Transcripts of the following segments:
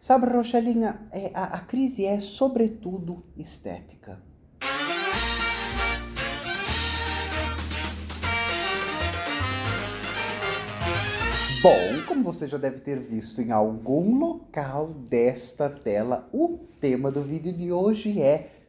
Sabe, Rochelinha, é, a, a crise é sobretudo estética. Bom, como você já deve ter visto em algum local desta tela, o tema do vídeo de hoje é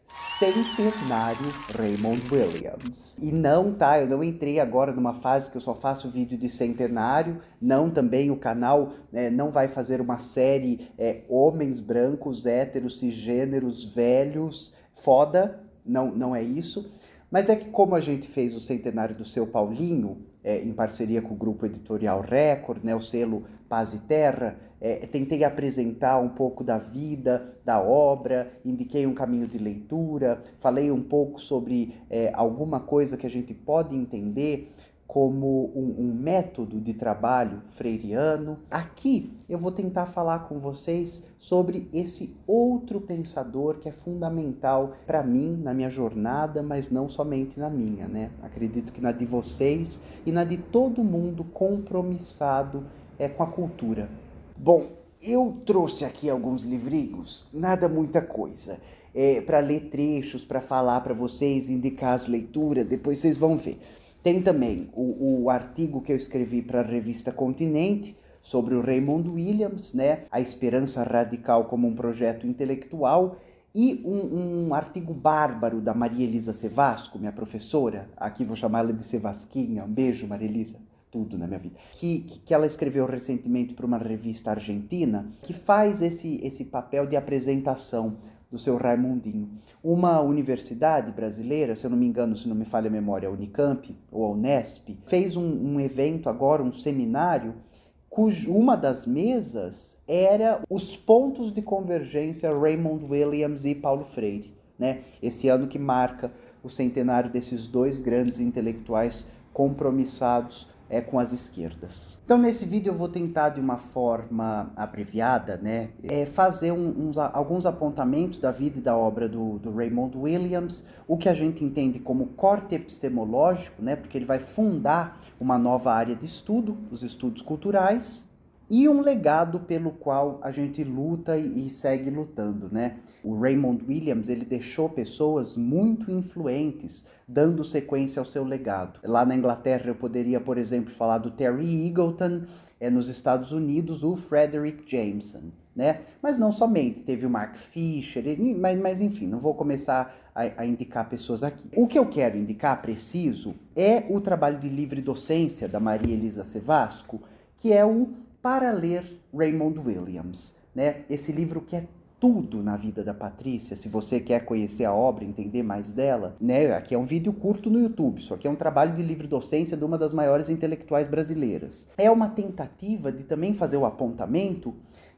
Centenário Raymond Williams. E não, tá? Eu não entrei agora numa fase que eu só faço vídeo de centenário. Não, também o canal é, não vai fazer uma série é, homens brancos, héteros, cisgêneros, velhos, foda. Não, não é isso. Mas é que como a gente fez o centenário do seu Paulinho, é, em parceria com o grupo editorial Record, né, o selo Paz e Terra, é, tentei apresentar um pouco da vida, da obra, indiquei um caminho de leitura, falei um pouco sobre é, alguma coisa que a gente pode entender como um, um, método de trabalho freiriano. Aqui eu vou tentar falar com vocês sobre esse outro pensador que é fundamental para mim na minha jornada, mas não somente na minha, né? Acredito que na de vocês e na de todo mundo compromissado é, com a cultura. Bom, eu trouxe aqui alguns livrinhos, nada muita coisa. É, para ler trechos, para falar para vocês, indicar as leituras, depois vocês vão ver. Tem também o, o artigo que eu escrevi para a revista Continente sobre o Raymond Williams, né? A esperança radical como um projeto intelectual e um, um, artigo bárbaro da Maria Elisa Sevasco, minha professora, aqui vou chamá-la de Sevasquinha, um beijo Maria Elisa, tudo na minha vida, que, que ela escreveu recentemente para uma revista argentina, que faz esse, esse papel de apresentação do seu Raimundinho. Uma universidade brasileira, se eu não me engano, se não me falha a memória, a Unicamp ou a Unesp, fez um, um evento agora, um seminário, cujo uma das mesas era os pontos de convergência Raymond Williams e Paulo Freire. Né? Esse ano que marca o centenário desses dois grandes intelectuais compromissados é, com as esquerdas. Então nesse vídeo eu vou tentar de uma forma abreviada, né, é, fazer um, uns, alguns apontamentos da vida e da obra do, do, Raymond Williams, o que a gente entende como corte epistemológico, né, porque ele vai fundar uma nova área de estudo, os estudos culturais, e um legado pelo qual a gente luta e, segue lutando, né? O Raymond Williams, ele deixou pessoas muito influentes, dando sequência ao seu legado. Lá na Inglaterra eu poderia, por exemplo, falar do Terry Eagleton, é nos Estados Unidos o Frederick Jameson, né? Mas não somente, teve o Mark Fisher, mas, mas enfim, não vou começar a, a, indicar pessoas aqui. O que eu quero indicar, preciso, é o trabalho de livre docência da Maria Elisa Sevasco, que é o para ler Raymond Williams, né? Esse livro que é tudo na vida da Patrícia. Se você quer conhecer a obra, entender mais dela, né? Aqui é um vídeo curto no YouTube. Isso aqui é um trabalho de livre docência de uma das maiores intelectuais brasileiras. É uma tentativa de também fazer o apontamento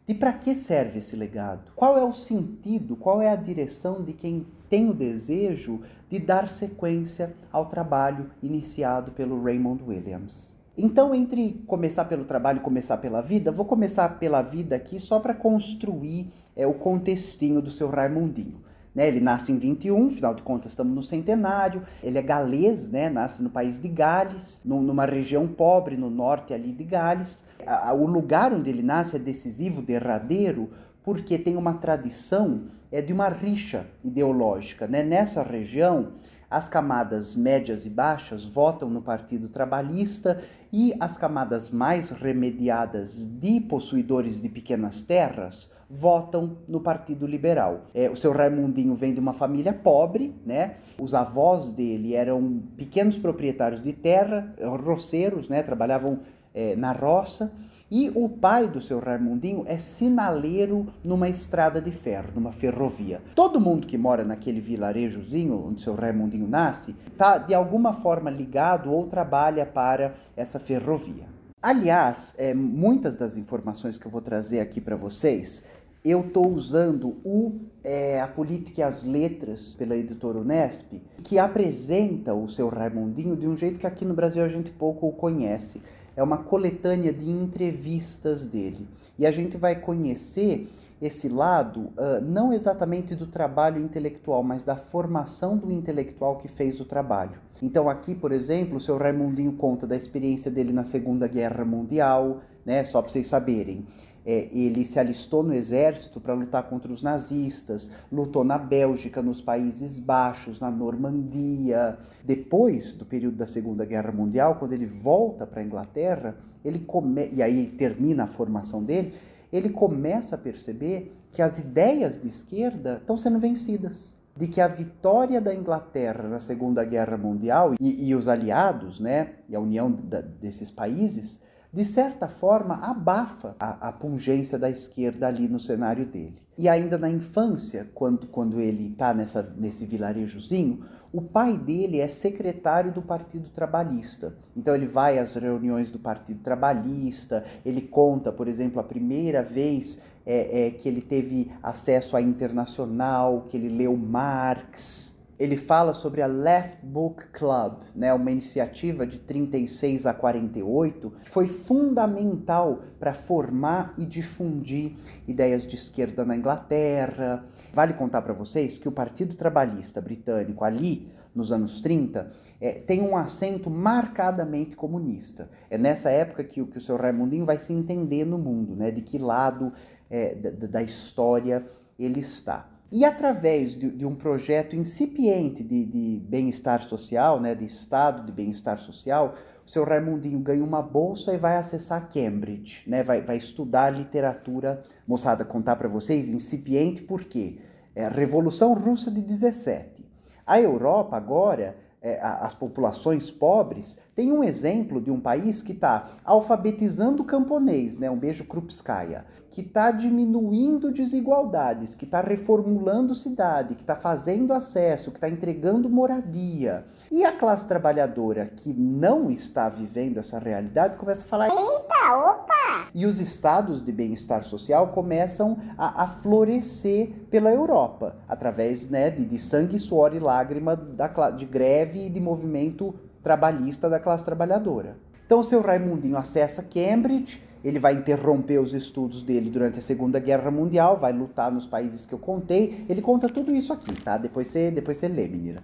de para que serve esse legado? Qual é o sentido, qual é a direção de quem tem o desejo de dar sequência ao trabalho iniciado pelo Raymond Williams? Então, entre começar pelo trabalho e começar pela vida, vou começar pela vida aqui só para construir é, o contextinho do seu Raimundinho. Né, ele nasce em 21, afinal de contas estamos no centenário. Ele é galês, né, nasce no país de Gales, no, numa região pobre no norte ali de Gales. A, a, o lugar onde ele nasce é decisivo, derradeiro, porque tem uma tradição é de uma rixa ideológica. Né? Nessa região, as camadas médias e baixas votam no Partido Trabalhista e as camadas mais remediadas de possuidores de pequenas terras votam no Partido Liberal. É, o seu Raimundinho vem de uma família pobre, né? Os avós dele eram pequenos proprietários de terra, roceiros, né? Trabalhavam é, na roça e o pai do seu Raimundinho é sinaleiro numa estrada de ferro, numa ferrovia. Todo mundo que mora naquele vilarejozinho onde seu Raimundinho nasce, está de alguma forma ligado ou trabalha para essa ferrovia. Aliás, é, muitas das informações que eu vou trazer aqui para vocês, eu estou usando o, é, a Política e as Letras pela editora Unesp, que apresenta o seu Raimundinho de um jeito que aqui no Brasil a gente pouco o conhece é uma coletânea de entrevistas dele. E a gente vai conhecer esse lado uh, não exatamente do trabalho intelectual, mas da formação do intelectual que fez o trabalho. Então aqui, por exemplo, o seu Raimundinho conta da experiência dele na Segunda Guerra Mundial, né, só para vocês saberem. É, ele se alistou no exército para lutar contra os nazistas, lutou na Bélgica, nos Países Baixos, na Normandia. Depois do período da Segunda Guerra Mundial, quando ele volta para a Inglaterra, ele come... e aí termina a formação dele, ele começa a perceber que as ideias de esquerda estão sendo vencidas. De que a vitória da Inglaterra na Segunda Guerra Mundial e, e os aliados, né, e a união da, desses países, de certa forma, abafa a, a pungência da esquerda ali no cenário dele. E ainda na infância, quando, quando ele está nesse vilarejozinho, o pai dele é secretário do Partido Trabalhista. Então ele vai às reuniões do Partido Trabalhista, ele conta, por exemplo, a primeira vez é, é, que ele teve acesso à internacional, que ele leu Marx, ele fala sobre a Left Book Club, né, uma iniciativa de 36 a 48, que foi fundamental para formar e difundir ideias de esquerda na Inglaterra. Vale contar para vocês que o Partido Trabalhista Britânico, ali nos anos 30, é, tem um acento marcadamente comunista. É nessa época que, que o seu Raimundinho vai se entender no mundo, né, de que lado é, da, da história ele está. E através de, de um projeto incipiente de, de bem-estar social, né, de estado de bem-estar social, o seu Raimundinho ganha uma bolsa e vai acessar Cambridge, né, vai, vai estudar literatura, moçada, contar para vocês, incipiente porque é a Revolução Russa de 17. A Europa agora é, as populações pobres, tem um exemplo de um país que está alfabetizando camponês, né? um beijo Krupskaya, que está diminuindo desigualdades, que está reformulando cidade, que está fazendo acesso, que está entregando moradia. E a classe trabalhadora que não está vivendo essa realidade começa a falar: Eita, opa! E os estados de bem-estar social começam a, a, florescer pela Europa, através né, de, de sangue, suor e lágrima da, de greve e de movimento trabalhista da classe trabalhadora. Então, o seu Raimundinho acessa Cambridge ele vai interromper os estudos dele durante a Segunda Guerra Mundial, vai lutar nos países que eu contei. Ele conta tudo isso aqui, tá? Depois você, depois você lê, menina.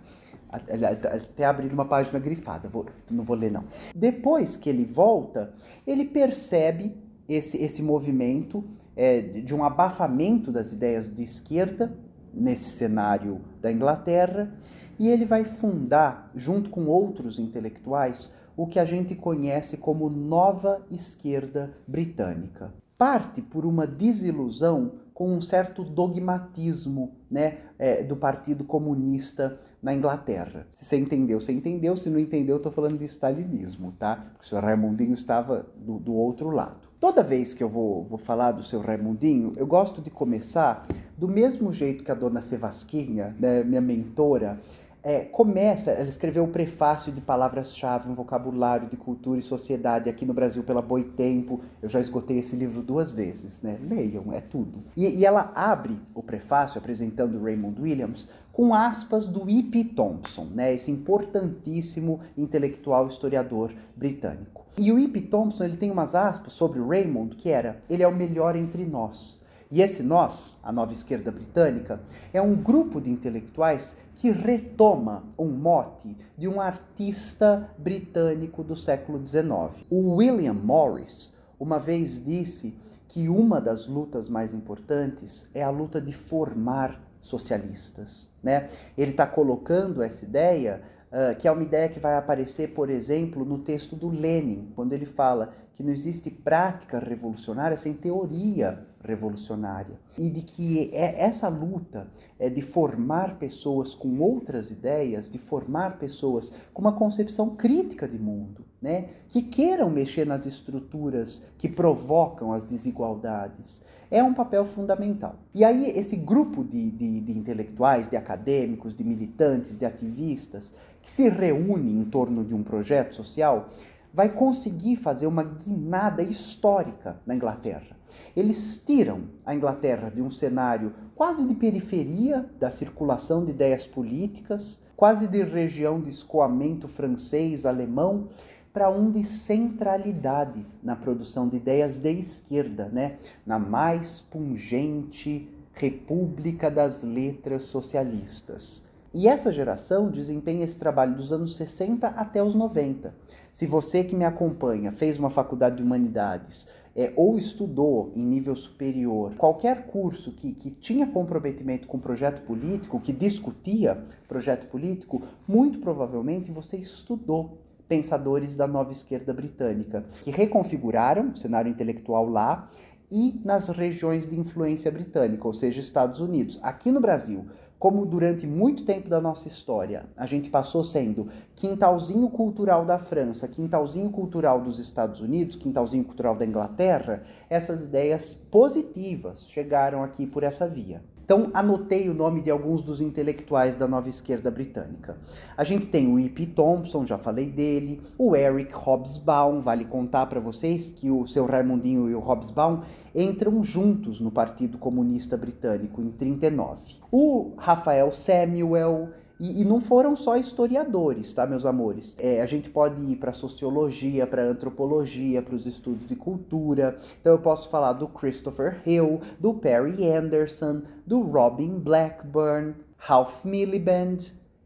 Até abrir uma página grifada, vou, não vou ler não. Depois que ele volta, ele percebe esse, esse movimento é, de um abafamento das ideias de esquerda nesse cenário da Inglaterra e ele vai fundar, junto com outros intelectuais, o que a gente conhece como nova esquerda britânica. Parte por uma desilusão com um certo dogmatismo né, é, do Partido Comunista na Inglaterra. Se você entendeu, você entendeu. Se não entendeu, eu estou falando de stalinismo, tá? Porque o senhor Raimundinho estava do, do outro lado. Toda vez que eu vou, vou falar do seu Raimundinho, eu gosto de começar do mesmo jeito que a dona Sevasquinha, né, minha mentora, é, começa, ela escreveu o prefácio de palavras-chave, um vocabulário de cultura e sociedade aqui no Brasil pela Boitempo. Eu já esgotei esse livro duas vezes, né? Leiam, é tudo. E, e ela abre o prefácio apresentando Raymond Williams com aspas do E.P. Thompson, né? Esse importantíssimo intelectual historiador britânico. E o E.P. Thompson ele tem umas aspas sobre Raymond que era: ele é o melhor entre nós. E esse nós, a nova esquerda britânica, é um grupo de intelectuais que retoma um mote de um artista britânico do século XIX. O William Morris uma vez disse que uma das lutas mais importantes é a luta de formar socialistas. Né? Ele está colocando essa ideia, uh, que é uma ideia que vai aparecer, por exemplo, no texto do Lenin, quando ele fala que não existe prática revolucionária sem teoria revolucionária. E de que é essa luta é de formar pessoas com outras ideias, de formar pessoas com uma concepção crítica de mundo, né? que queiram mexer nas estruturas que provocam as desigualdades. É um papel fundamental. E aí, esse grupo de, de, de intelectuais, de acadêmicos, de militantes, de ativistas, que se reúne em torno de um projeto social, vai conseguir fazer uma guinada histórica na Inglaterra. Eles tiram a Inglaterra de um cenário quase de periferia da circulação de ideias políticas, quase de região de escoamento francês, alemão, para um de centralidade na produção de ideias de esquerda, né? na mais pungente República das Letras Socialistas. E essa geração desempenha esse trabalho dos anos 60 até os 90. Se você que me acompanha fez uma faculdade de humanidades é, ou estudou em nível superior qualquer curso que, que tinha comprometimento com projeto político, que discutia projeto político, muito provavelmente você estudou pensadores da nova esquerda britânica, que reconfiguraram o cenário intelectual lá e nas regiões de influência britânica, ou seja, Estados Unidos. Aqui no Brasil, como durante muito tempo da nossa história a gente passou sendo quintalzinho cultural da França, quintalzinho cultural dos Estados Unidos, quintalzinho cultural da Inglaterra, essas ideias positivas chegaram aqui por essa via. Então, anotei o nome de alguns dos intelectuais da nova esquerda britânica. A gente tem o E.P. Thompson, já falei dele, o Eric Hobsbawm, vale contar para vocês que o seu Raimundinho e o Hobsbawm entram juntos no Partido Comunista Britânico em 39. O Rafael Samuel, e, e, não foram só historiadores, tá, meus amores? É, a gente pode ir para sociologia, para antropologia, para os estudos de cultura. Então eu posso falar do Christopher Hill, do Perry Anderson, do Robin Blackburn, Ralph Miliband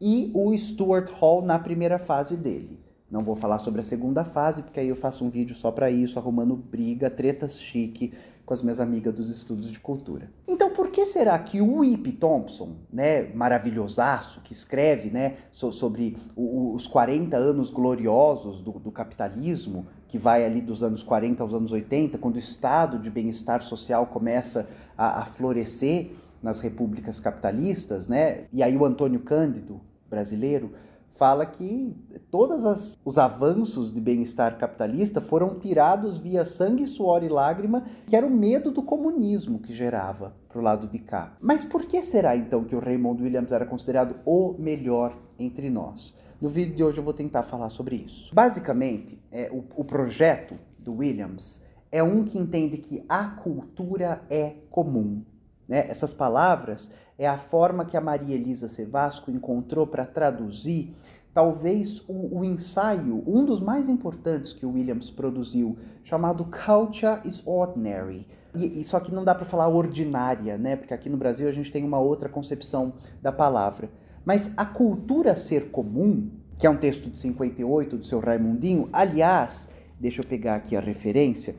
e o Stuart Hall na primeira fase dele. Não vou falar sobre a segunda fase, porque aí eu faço um vídeo só para isso, arrumando briga, tretas chique com as minhas amigas dos estudos de cultura. Então, por que será que o Ip Thompson, né, maravilhosaço, que escreve né, so, sobre o, os 40 anos gloriosos do, do, capitalismo, que vai ali dos anos 40 aos anos 80, quando o estado de bem-estar social começa a, a florescer nas repúblicas capitalistas, né? E aí o Antônio Cândido, brasileiro, fala que todos os avanços de bem-estar capitalista foram tirados via sangue, suor e lágrima, que era o medo do comunismo que gerava para o lado de cá. Mas por que será então que o Raymond Williams era considerado o melhor entre nós? No vídeo de hoje eu vou tentar falar sobre isso. Basicamente, é, o, o projeto do Williams é um que entende que a cultura é comum. Né? Essas palavras é a forma que a Maria Elisa Sevasco encontrou para traduzir talvez o, o, ensaio, um dos mais importantes que o Williams produziu, chamado Culture is Ordinary. E, e só que não dá para falar ordinária, né? Porque aqui no Brasil a gente tem uma outra concepção da palavra. Mas a cultura ser comum, que é um texto de 58 do seu Raimundinho, aliás, deixa eu pegar aqui a referência,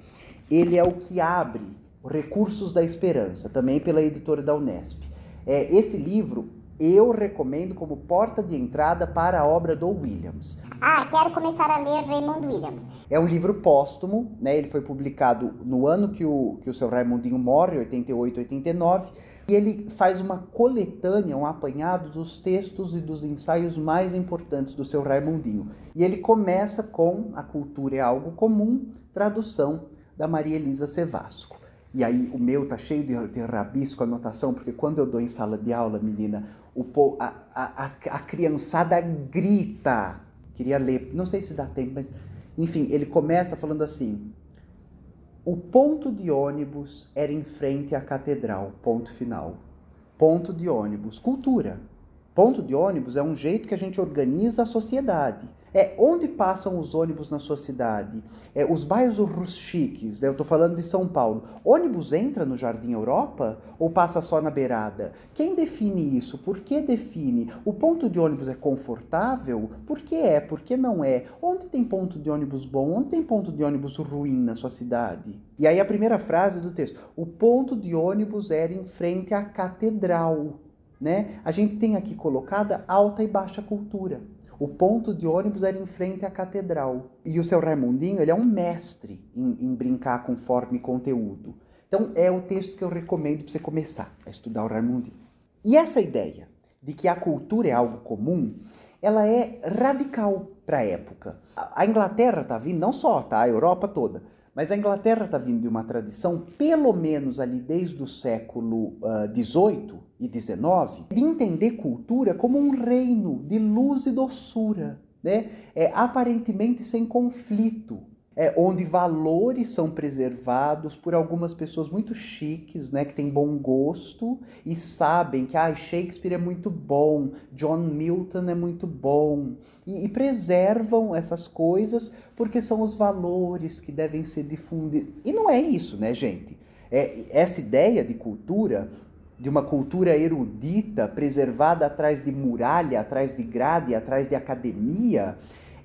ele é o que abre Recursos da Esperança, também pela editora da Unesp. É, esse livro eu recomendo como porta de entrada para a obra do Williams. Ah, quero começar a ler Raymond Williams. É um livro póstumo, né? Ele foi publicado no ano que o, que o seu Raimundinho morre, 88, 89. E ele faz uma coletânea, um apanhado dos textos e dos ensaios mais importantes do seu Raimundinho. E ele começa com A Cultura é Algo Comum, tradução da Maria Elisa Sevasco. E aí o meu tá cheio de, de rabisco, anotação, porque quando eu dou em sala de aula, menina, o, a, a, a criançada grita. Queria ler, não sei se dá tempo, mas enfim, ele começa falando assim: o ponto de ônibus era em frente à catedral, ponto final. Ponto de ônibus, cultura. Ponto de ônibus é um jeito que a gente organiza a sociedade. É, onde passam os ônibus na sua cidade? É, os bairros ruschiques, né? eu estou falando de São Paulo. Ônibus entra no Jardim Europa ou passa só na beirada? Quem define isso? Por que define? O ponto de ônibus é confortável? Por que é? Por que não é? Onde tem ponto de ônibus bom? Onde tem ponto de ônibus ruim na sua cidade? E aí a primeira frase do texto: o ponto de ônibus era em frente à catedral. Né? A gente tem aqui colocada alta e baixa cultura. O ponto de ônibus era em frente à catedral. E o seu Raimundinho, ele é um mestre em, em brincar com forma e conteúdo. Então, é o texto que eu recomendo para você começar a estudar o Raimundinho. E essa ideia de que a cultura é algo comum, ela é radical para a época. A Inglaterra está vindo, não só, tá? A Europa toda mas a Inglaterra está vindo de uma tradição, pelo menos ali desde o século XVIII uh, e XIX, de entender cultura como um reino de luz e doçura, né? é, aparentemente sem conflito, é, onde valores são preservados por algumas pessoas muito chiques, né, que têm bom gosto e sabem que ah, Shakespeare é muito bom, John Milton é muito bom, e, e preservam essas coisas porque são os valores que devem ser difundidos. E não é isso, né, gente? É, essa ideia de cultura de uma cultura erudita, preservada atrás de muralha, atrás de grade, atrás de academia,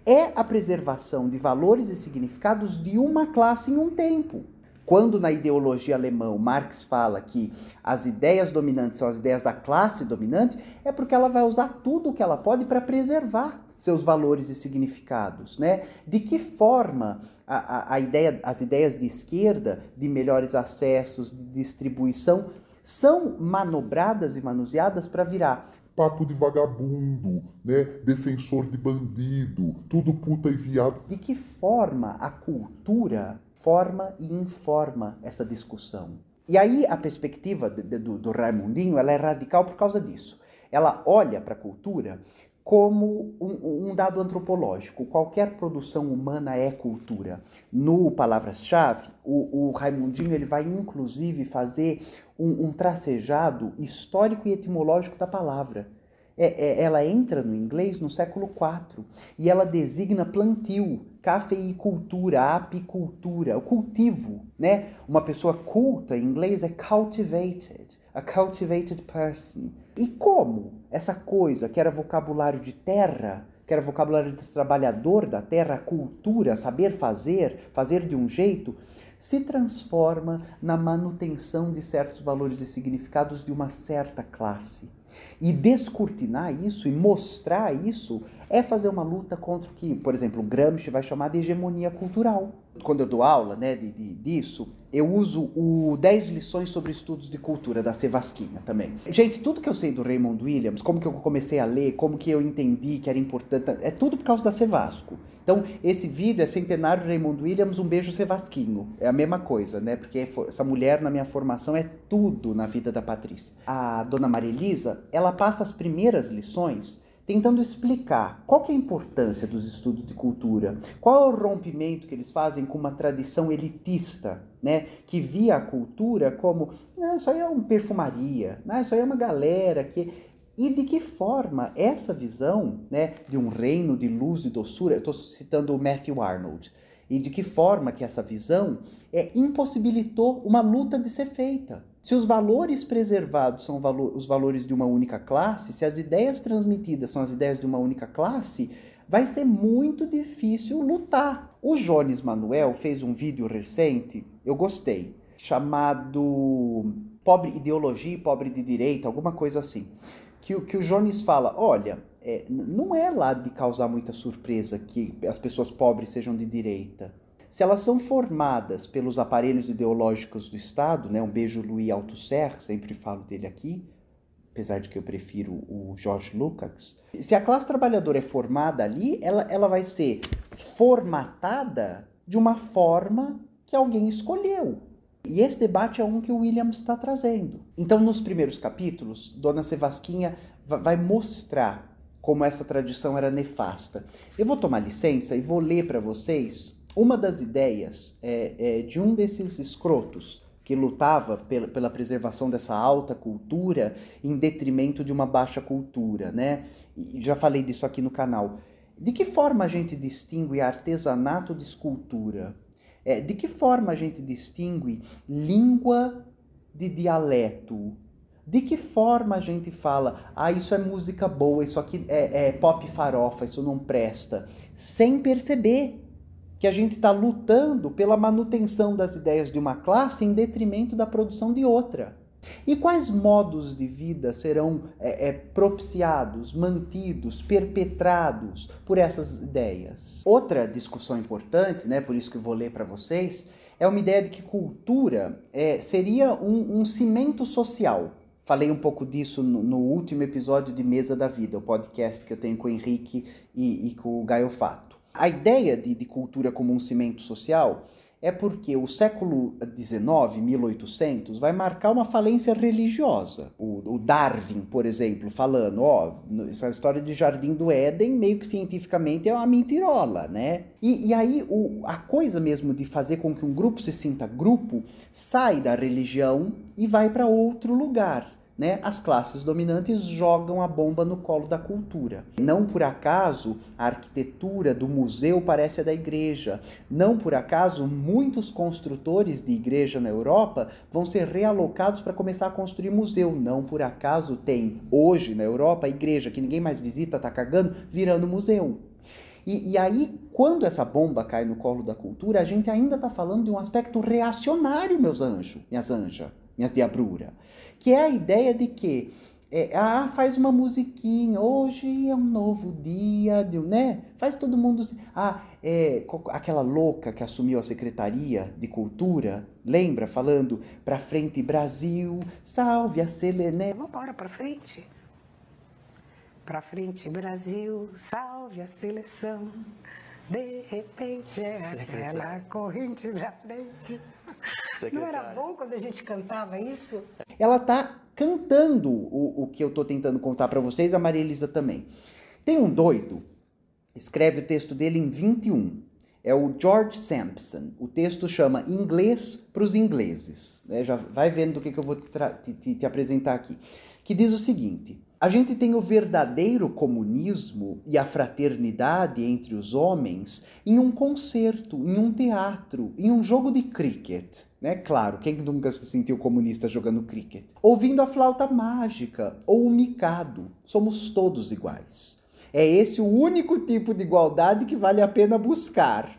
é a preservação de valores e significados de uma classe em um tempo. Quando na ideologia alemã Marx fala que as ideias dominantes são as ideias da classe dominante, é porque ela vai usar tudo o que ela pode para preservar seus valores e significados, né? De que forma a, a, a ideia, as ideias de esquerda, de melhores acessos, de distribuição, são manobradas e manuseadas para virar papo de vagabundo, né? Defensor de bandido, tudo puta e viado. De que forma a cultura forma e informa essa discussão? E aí a perspectiva de, de, do, do Raimundinho ela é radical por causa disso. Ela olha para a cultura como um, um, dado antropológico. Qualquer produção humana é cultura. No Palavras-Chave, o, o, Raimundinho ele vai inclusive fazer um, um tracejado histórico e etimológico da palavra. É, é, ela entra no inglês no século IV e ela designa plantio, cafeicultura, apicultura, o cultivo, né? Uma pessoa culta em inglês é cultivated, a cultivated person. E como essa coisa que era vocabulário de terra, que era vocabulário de trabalhador da terra, cultura, saber fazer, fazer de um jeito, se transforma na manutenção de certos valores e significados de uma certa classe. E descortinar isso e mostrar isso é fazer uma luta contra o que, por exemplo, Gramsci vai chamar de hegemonia cultural. Quando eu dou aula né, de, de, disso, eu uso o 10 lições sobre estudos de cultura da Sevasquinha também. Gente, tudo que eu sei do Raymond Williams, como que eu comecei a ler, como que eu entendi que era importante, é tudo por causa da Sevasco. Então, esse vídeo é centenário Raymond Williams, um beijo Sevasquinho. É a mesma coisa, né? Porque essa mulher na minha formação é tudo na vida da Patrícia. A dona Maria Elisa, ela passa as primeiras lições tentando explicar qual é a importância dos estudos de cultura, qual é o rompimento que eles fazem com uma tradição elitista, né, que via a cultura como, não, isso aí é uma perfumaria, não, isso aí é uma galera que e de que forma essa visão né, de um reino de luz e doçura, eu estou citando o Matthew Arnold, e de que forma que essa visão é, impossibilitou uma luta de ser feita. Se os valores preservados são valo os valores de uma única classe, se as ideias transmitidas são as ideias de uma única classe, vai ser muito difícil lutar. O Jones Manuel fez um vídeo recente, eu gostei, chamado Pobre Ideologia e Pobre de Direita, alguma coisa assim que, que o Jones fala: olha, é, não é lá de causar muita surpresa que as pessoas pobres sejam de direita. Se elas são formadas pelos aparelhos ideológicos do Estado, né, um beijo Louis Althusser, sempre falo dele aqui, apesar de que eu prefiro o George Lucas. Se a classe trabalhadora é formada ali, ela, ela vai ser formatada de uma forma que alguém escolheu. E esse debate é um que o Williams está trazendo. Então, nos primeiros capítulos, Dona Sevasquinha vai mostrar como essa tradição era nefasta. Eu vou tomar licença e vou ler para vocês uma das ideias é, é, de um desses escrotos que lutava pela, pela, preservação dessa alta cultura em detrimento de uma baixa cultura, né? E já falei disso aqui no canal. De que forma a gente distingue artesanato de escultura? É, de que forma a gente distingue língua de dialeto? De que forma a gente fala, ah, isso é música boa, isso aqui é, é pop farofa, isso não presta? Sem perceber que a gente está lutando pela manutenção das ideias de uma classe em detrimento da produção de outra. E quais modos de vida serão é, é, propiciados, mantidos, perpetrados por essas ideias? Outra discussão importante, né, por isso que eu vou ler para vocês, é uma ideia de que cultura é, seria um, um, cimento social. Falei um pouco disso no, no, último episódio de Mesa da Vida, o podcast que eu tenho com o Henrique e, e com o Gaio Fato. A ideia de, de cultura como um cimento social é porque o século XIX, 1800, vai marcar uma falência religiosa. O, o Darwin, por exemplo, falando, ó, essa história de Jardim do Éden, meio que cientificamente é uma mentirola, né? E, e aí o, a coisa mesmo de fazer com que um grupo se sinta grupo sai da religião e vai para outro lugar né, as classes dominantes jogam a bomba no colo da cultura. Não por acaso a arquitetura do museu parece a da igreja. Não por acaso muitos construtores de igreja na Europa vão ser realocados para começar a construir museu. Não por acaso tem hoje na Europa a igreja que ninguém mais visita, está cagando, virando museu. E, e aí, quando essa bomba cai no colo da cultura, a gente ainda está falando de um aspecto reacionário, meus anjos, minhas anjas, minhas diabrura, que é a ideia de que é, ah, faz uma musiquinha, hoje é um novo dia, né? Faz todo mundo. Ah, é, aquela louca que assumiu a Secretaria de Cultura, lembra? Falando pra frente Brasil, salve a Selene. Vamos embora pra frente. Pra frente Brasil, salve a seleção. De repente é aquela corrente pra frente. Não era bom quando a gente cantava isso? Ela tá cantando o, o que eu estou tentando contar para vocês, a Maria Elisa também. Tem um doido, escreve o texto dele em 21. É o George Sampson. O texto chama Inglês para os Ingleses. É, já vai vendo do que, que eu vou te, te, te apresentar aqui. Que diz o seguinte: a gente tem o verdadeiro comunismo e a fraternidade entre os homens em um concerto, em um teatro, em um jogo de cricket. Né? Claro, quem nunca se sentiu comunista jogando cricket? Ouvindo a flauta mágica ou o micado. Somos todos iguais. É esse o único tipo de igualdade que vale a pena buscar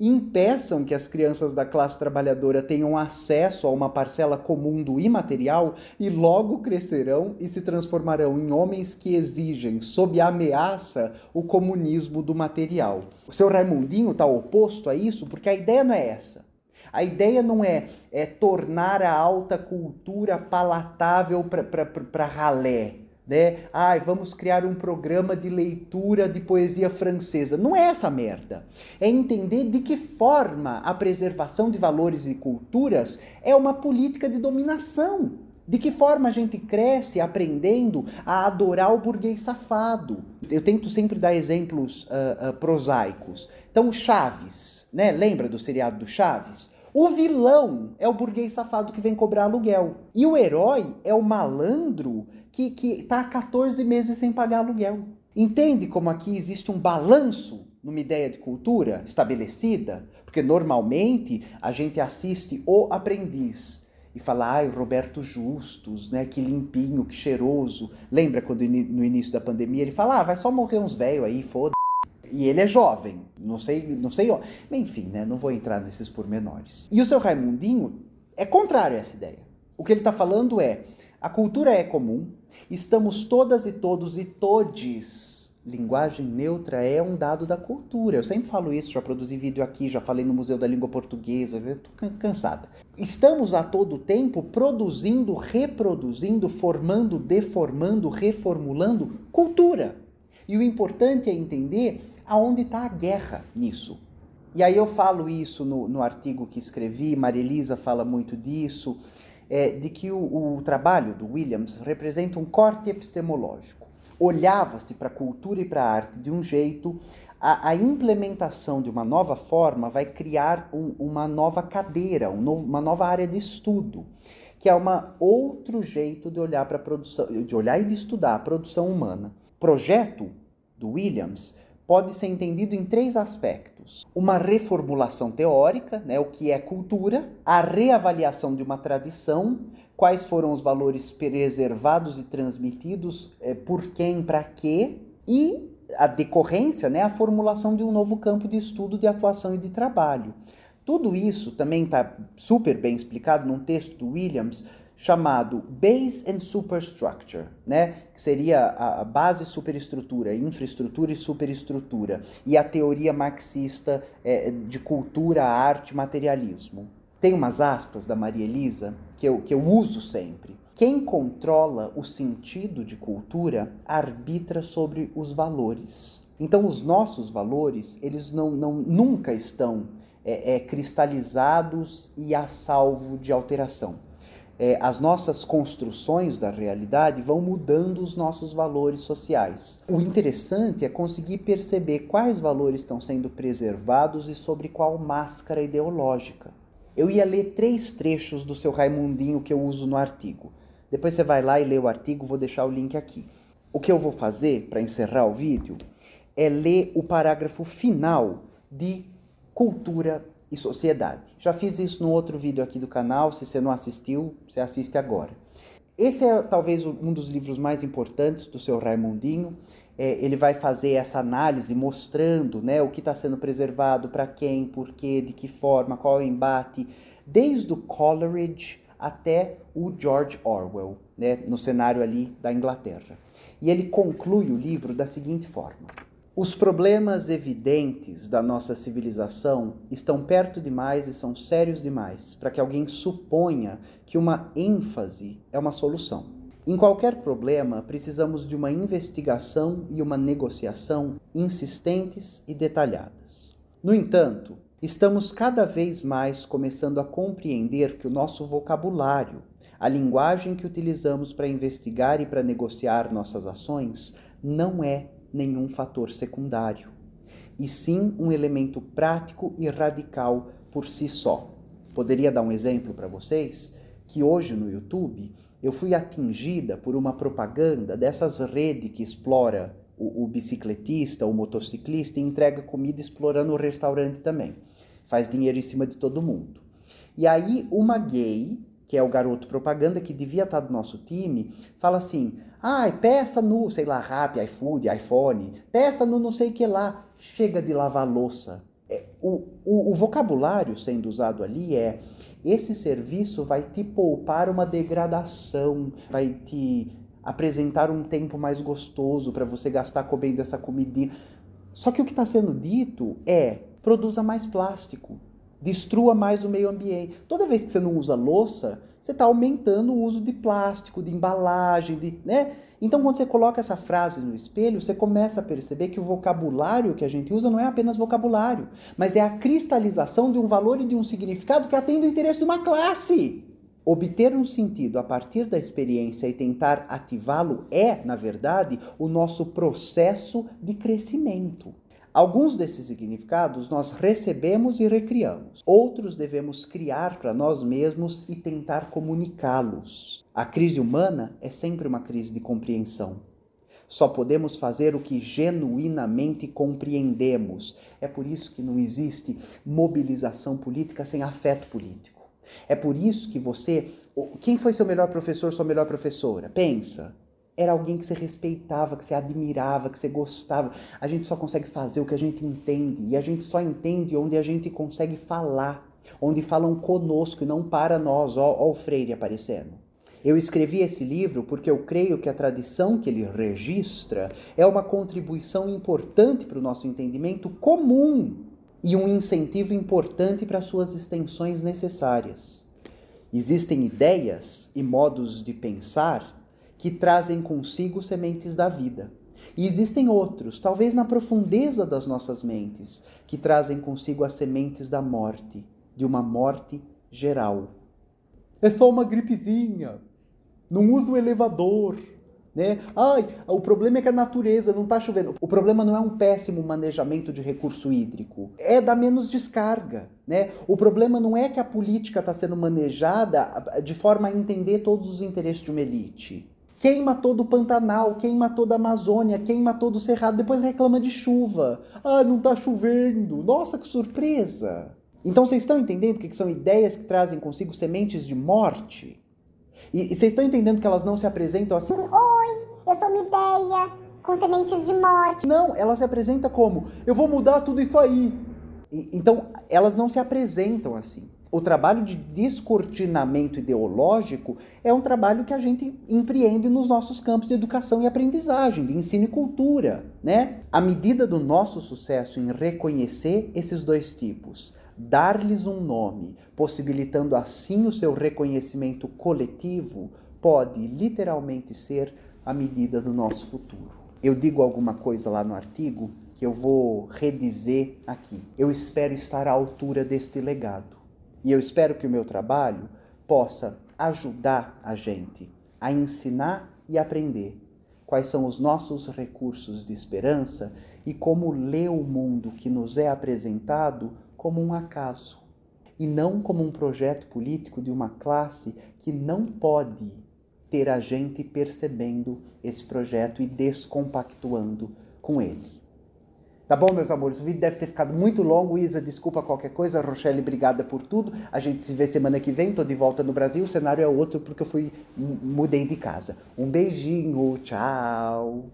impeçam que as crianças da classe trabalhadora tenham acesso a uma parcela comum do imaterial e logo crescerão e se transformarão em homens que exigem, sob ameaça, o comunismo do material. O seu Raimundinho está oposto a isso porque a ideia não é essa. A ideia não é, é tornar a alta cultura palatável para ralé né? Ai, vamos criar um programa de leitura de poesia francesa. Não é essa merda. É entender de que forma a preservação de valores e culturas é uma política de dominação. De que forma a gente cresce aprendendo a adorar o burguês safado. Eu tento sempre dar exemplos uh, uh, prosaicos. Então, Chaves, né? Lembra do seriado do Chaves? O vilão é o burguês safado que vem cobrar aluguel. E o herói é o malandro que, que tá há 14 meses sem pagar aluguel. Entende como aqui existe um balanço numa ideia de cultura estabelecida? Porque normalmente a gente assiste O Aprendiz e fala, ai, Roberto Justus, né? Que limpinho, que cheiroso. Lembra quando no início da pandemia ele fala, ah, vai só morrer uns velhos aí, foda e ele é jovem, não sei, não sei, enfim, né? Não vou entrar nesses pormenores. E o seu Raimundinho é contrário a essa ideia. O que ele está falando é: a cultura é comum, estamos todas e todos e todes. Linguagem neutra é um dado da cultura. Eu sempre falo isso, já produzi vídeo aqui, já falei no Museu da Língua Portuguesa, estou cansada. Estamos a todo tempo produzindo, reproduzindo, formando, deformando, reformulando cultura. E o importante é entender aonde está a guerra nisso. E aí eu falo isso no, no artigo que escrevi, Maria Elisa fala muito disso é, de que o, o trabalho do Williams representa um corte epistemológico. Olhava-se para a cultura e para a arte de um jeito, a, a, implementação de uma nova forma vai criar um, uma nova cadeira, um novo, uma nova área de estudo, que é um outro jeito de olhar para produção, de olhar e de estudar a produção humana. Projeto do Williams pode ser entendido em três aspectos: uma reformulação teórica, né, o que é cultura, a reavaliação de uma tradição, quais foram os valores preservados e transmitidos, é, por quem, para quê, e a decorrência, né, a formulação de um novo campo de estudo, de atuação e de trabalho. Tudo isso também está super bem explicado num texto do Williams chamado Base and Superstructure, né? que seria a base superestrutura, infraestrutura e superestrutura, e a teoria marxista é, de cultura, arte, materialismo. Tem umas aspas da Maria Elisa que eu, que eu uso sempre. Quem controla o sentido de cultura arbitra sobre os valores. Então, os nossos valores, eles não, não nunca estão é, é, cristalizados e a salvo de alteração é, as nossas construções da realidade vão mudando os nossos valores sociais. O interessante é conseguir perceber quais valores estão sendo preservados e sobre qual máscara ideológica. Eu ia ler três trechos do seu Raimundinho que eu uso no artigo. Depois você vai lá e lê o artigo, vou deixar o link aqui. O que eu vou fazer para encerrar o vídeo é ler o parágrafo final de Cultura e sociedade. Já fiz isso no outro vídeo aqui do canal, se você não assistiu, você assiste agora. Esse é talvez um dos livros mais importantes do seu Raimundinho. é, ele vai fazer essa análise mostrando né, o que está sendo preservado, para quem, por quê, de que forma, qual é o embate, desde o Coleridge até o George Orwell, né, no cenário ali da Inglaterra. E ele conclui o livro da seguinte forma: Os problemas evidentes da nossa civilização estão perto demais e são sérios demais para que alguém suponha que uma ênfase é uma solução. Em qualquer problema, precisamos de uma investigação e uma negociação insistentes e detalhadas. No entanto, estamos cada vez mais começando a compreender que o nosso vocabulário, a linguagem que utilizamos para investigar e para negociar nossas ações, não é nenhum fator secundário, e sim um elemento prático e radical por si só. Poderia dar um exemplo para vocês que hoje no YouTube eu fui atingida por uma propaganda dessas redes que explora o, o, bicicletista, o motociclista e entrega comida explorando o restaurante também. Faz dinheiro em cima de todo mundo. E aí uma gay, que é o garoto propaganda que devia estar do nosso time, fala assim: "Ai, peça no, sei lá, Rap, iFood, iPhone, peça no não sei que lá, chega de lavar louça". É, o, o, o vocabulário sendo usado ali é esse serviço vai te poupar uma degradação, vai te apresentar um tempo mais gostoso para você gastar comendo essa comidinha. Só que o que está sendo dito é: produza mais plástico, destrua mais o meio ambiente. Toda vez que você não usa louça, você está aumentando o uso de plástico, de embalagem, de, né? Então, quando você coloca essa frase no espelho, você começa a perceber que o vocabulário que a gente usa não é apenas vocabulário, mas é a cristalização de um valor e de um significado que atende o interesse de uma classe. Obter um sentido a partir da experiência e tentar ativá-lo é, na verdade, o nosso processo de crescimento. Alguns desses significados nós recebemos e recriamos, outros devemos criar para nós mesmos e tentar comunicá-los. A crise humana é sempre uma crise de compreensão. Só podemos fazer o que genuinamente compreendemos. É por isso que não existe mobilização política sem afeto político. É por isso que você. Quem foi seu melhor professor, sua melhor professora? Pensa era alguém que você respeitava, que você admirava, que você gostava. A gente só consegue fazer o que a gente entende. E a gente só entende onde a gente consegue falar. Onde falam conosco e não para nós. Ó, ó o Freire aparecendo. Eu escrevi esse livro porque eu creio que a tradição que ele registra é uma contribuição importante para o nosso entendimento comum e um incentivo importante para suas extensões necessárias. Existem ideias e modos de pensar que trazem consigo sementes da vida. E existem outros, talvez na profundeza das nossas mentes, que trazem consigo as sementes da morte, de uma morte geral. É só uma gripezinha. Não uso o elevador. Né? Ai, o problema é que a natureza não está chovendo. O problema não é um péssimo manejamento de recurso hídrico, é dar menos descarga. Né? O problema não é que a política está sendo manejada de forma a entender todos os interesses de uma elite. Queima todo o Pantanal, queima toda a Amazônia, queima todo o Cerrado, depois reclama de chuva. Ah, não está chovendo. Nossa, que surpresa! Então vocês estão entendendo que são ideias que trazem consigo sementes de morte? E, e vocês estão entendendo que elas não se apresentam assim? Oi, eu sou uma ideia com sementes de morte. Não, ela se apresenta como: eu vou mudar tudo isso aí. E, então, elas não se apresentam assim o trabalho de descortinamento ideológico é um trabalho que a gente empreende nos nossos campos de educação e aprendizagem, de ensino e cultura, né? A medida do nosso sucesso em reconhecer esses dois tipos, dar-lhes um nome, possibilitando assim o seu reconhecimento coletivo, pode literalmente ser a medida do nosso futuro. Eu digo alguma coisa lá no artigo que eu vou redizer aqui. Eu espero estar à altura deste legado. E eu espero que o meu trabalho possa ajudar a gente a ensinar e aprender quais são os nossos recursos de esperança e como ler o mundo que nos é apresentado como um acaso e não como um projeto político de uma classe que não pode ter a gente percebendo esse projeto e descompactuando com ele. Tá bom, meus amores? O vídeo deve ter ficado muito longo. Isa, desculpa qualquer coisa. Rochelle, obrigada por tudo. A gente se vê semana que vem. Tô de volta no Brasil. O cenário é outro porque eu fui mudei de casa. Um beijinho. Tchau.